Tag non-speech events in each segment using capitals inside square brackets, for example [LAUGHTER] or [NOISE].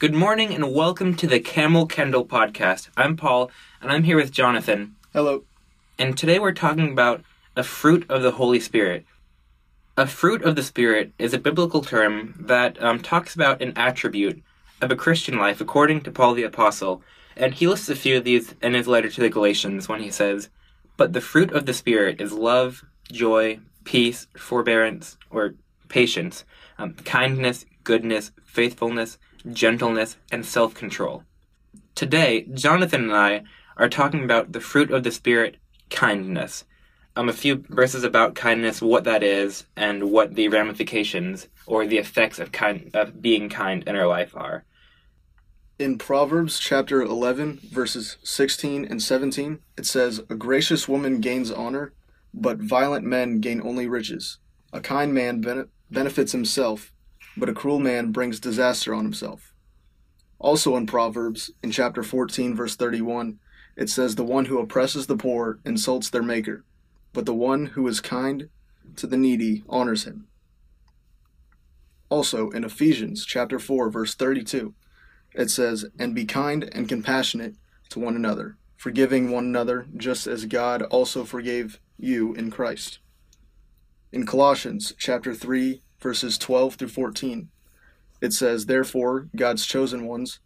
Good morning and welcome to the Camel Kendall podcast. I'm Paul and I'm here with Jonathan. Hello. And today we're talking about a fruit of the Holy Spirit. A fruit of the Spirit is a biblical term that um, talks about an attribute of a Christian life according to Paul the Apostle. And he lists a few of these in his letter to the Galatians when he says, But the fruit of the Spirit is love, joy, peace, forbearance, or patience, um, kindness, goodness, faithfulness, gentleness, and self control. Today, Jonathan and I are talking about the fruit of the Spirit, kindness. Um, a few verses about kindness, what that is, and what the ramifications or the effects of kind of being kind in our life are. In Proverbs chapter 11, verses 16 and 17, it says, A gracious woman gains honor, but violent men gain only riches. A kind man bene- benefits himself, but a cruel man brings disaster on himself. Also in Proverbs, in chapter 14, verse 31, it says, The one who oppresses the poor insults their maker, but the one who is kind to the needy honors him. Also in Ephesians chapter 4, verse 32, it says, And be kind and compassionate to one another, forgiving one another, just as God also forgave you in Christ. In Colossians chapter 3, verses 12 through 14, it says, Therefore, God's chosen ones,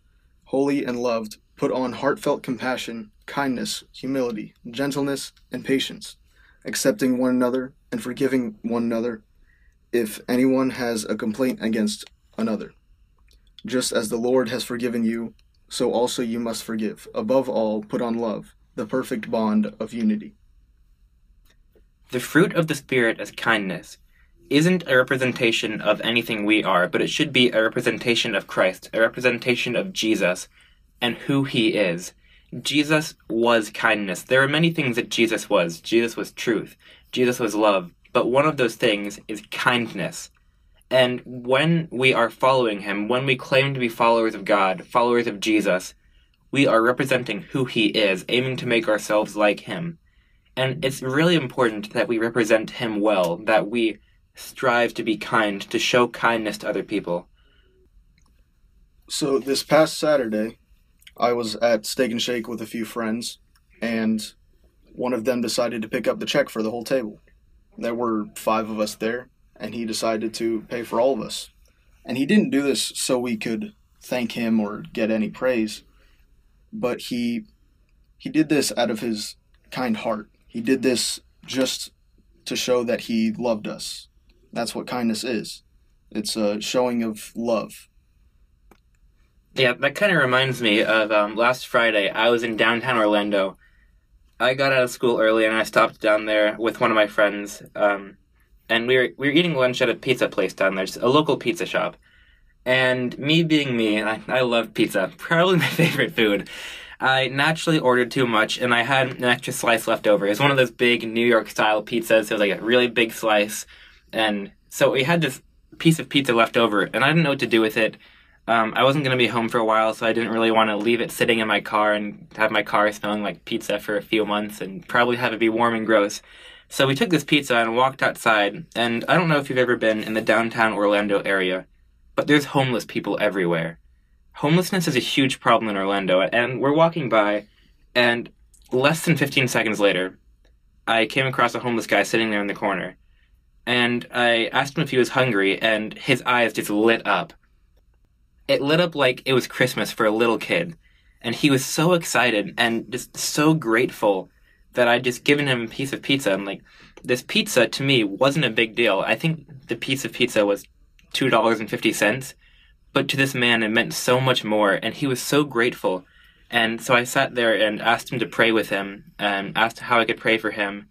holy and loved, put on heartfelt compassion, kindness, humility, gentleness, and patience, accepting one another and forgiving one another if anyone has a complaint against another. Just as the Lord has forgiven you, so also you must forgive. Above all, put on love, the perfect bond of unity. The fruit of the Spirit is kindness isn't a representation of anything we are, but it should be a representation of Christ, a representation of Jesus and who he is. Jesus was kindness. There are many things that Jesus was. Jesus was truth. Jesus was love. But one of those things is kindness. And when we are following him, when we claim to be followers of God, followers of Jesus, we are representing who he is, aiming to make ourselves like him. And it's really important that we represent him well, that we strive to be kind, to show kindness to other people. So this past Saturday, I was at Steak and Shake with a few friends, and one of them decided to pick up the check for the whole table. There were five of us there, and he decided to pay for all of us. And he didn't do this so we could thank him or get any praise, but he he did this out of his kind heart. He did this just to show that he loved us. That's what kindness is. It's a showing of love. Yeah, that kind of reminds me of um, last Friday. I was in downtown Orlando. I got out of school early and I stopped down there with one of my friends. Um, and we were we were eating lunch at a pizza place down there, a local pizza shop. And me being me, I, I love pizza, [LAUGHS] probably my favorite food. I naturally ordered too much, and I had an extra slice left over. It was one of those big New York style pizzas. It was like a really big slice, and so we had this piece of pizza left over, and I didn't know what to do with it. Um, I wasn't going to be home for a while, so I didn't really want to leave it sitting in my car and have my car smelling like pizza for a few months and probably have it be warm and gross. So we took this pizza and walked outside, and I don't know if you've ever been in the downtown Orlando area, but there's homeless people everywhere. Homelessness is a huge problem in Orlando, and we're walking by, and less than 15 seconds later, I came across a homeless guy sitting there in the corner. And I asked him if he was hungry, and his eyes just lit up. It lit up like it was Christmas for a little kid. And he was so excited and just so grateful that I'd just given him a piece of pizza. And like, this pizza to me wasn't a big deal. I think the piece of pizza was $2.50 but to this man, it meant so much more, and he was so grateful. And so I sat there and asked him to pray with him, and asked how I could pray for him.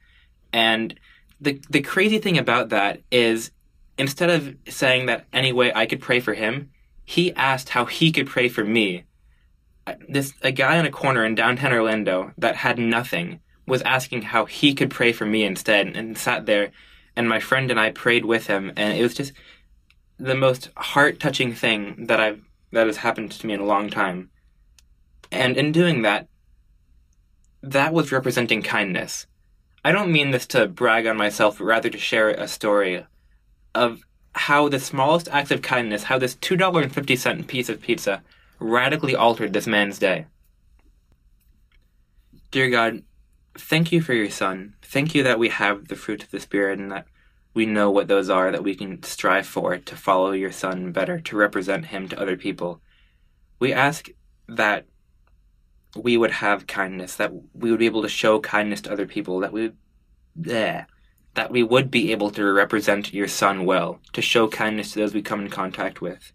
And the the crazy thing about that is, instead of saying that any way I could pray for him, he asked how he could pray for me. Uh, this a guy in a corner in downtown Orlando that had nothing was asking how he could pray for me instead, and sat there, and my friend and I prayed with him, and it was just the most heart touching thing that I've that has happened to me in a long time. And in doing that, that was representing kindness. I don't mean this to brag on myself, but rather to share a story of how the smallest acts of kindness, how this $2.50 piece of pizza radically altered this man's day. Dear God, thank you for your Son. Thank you that we have the fruit of the Spirit and that we know what those are, that we can strive for to follow your Son better, to represent him to other people. We ask that we would have kindness, that we would be able to show kindness to other people, that we yeah, that we would be able to represent your son well, to show kindness to those we come in contact with.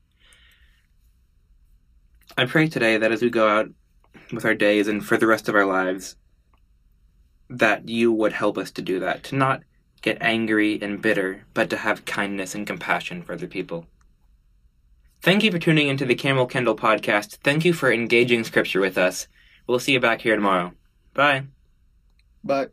I pray today that as we go out with our days and for the rest of our lives, that you would help us to do that, to not get angry and bitter, but to have kindness and compassion for other people. Thank you for tuning into the Camel Kendall podcast. Thank you for engaging scripture with us. We'll see you back here tomorrow. Bye. Bye.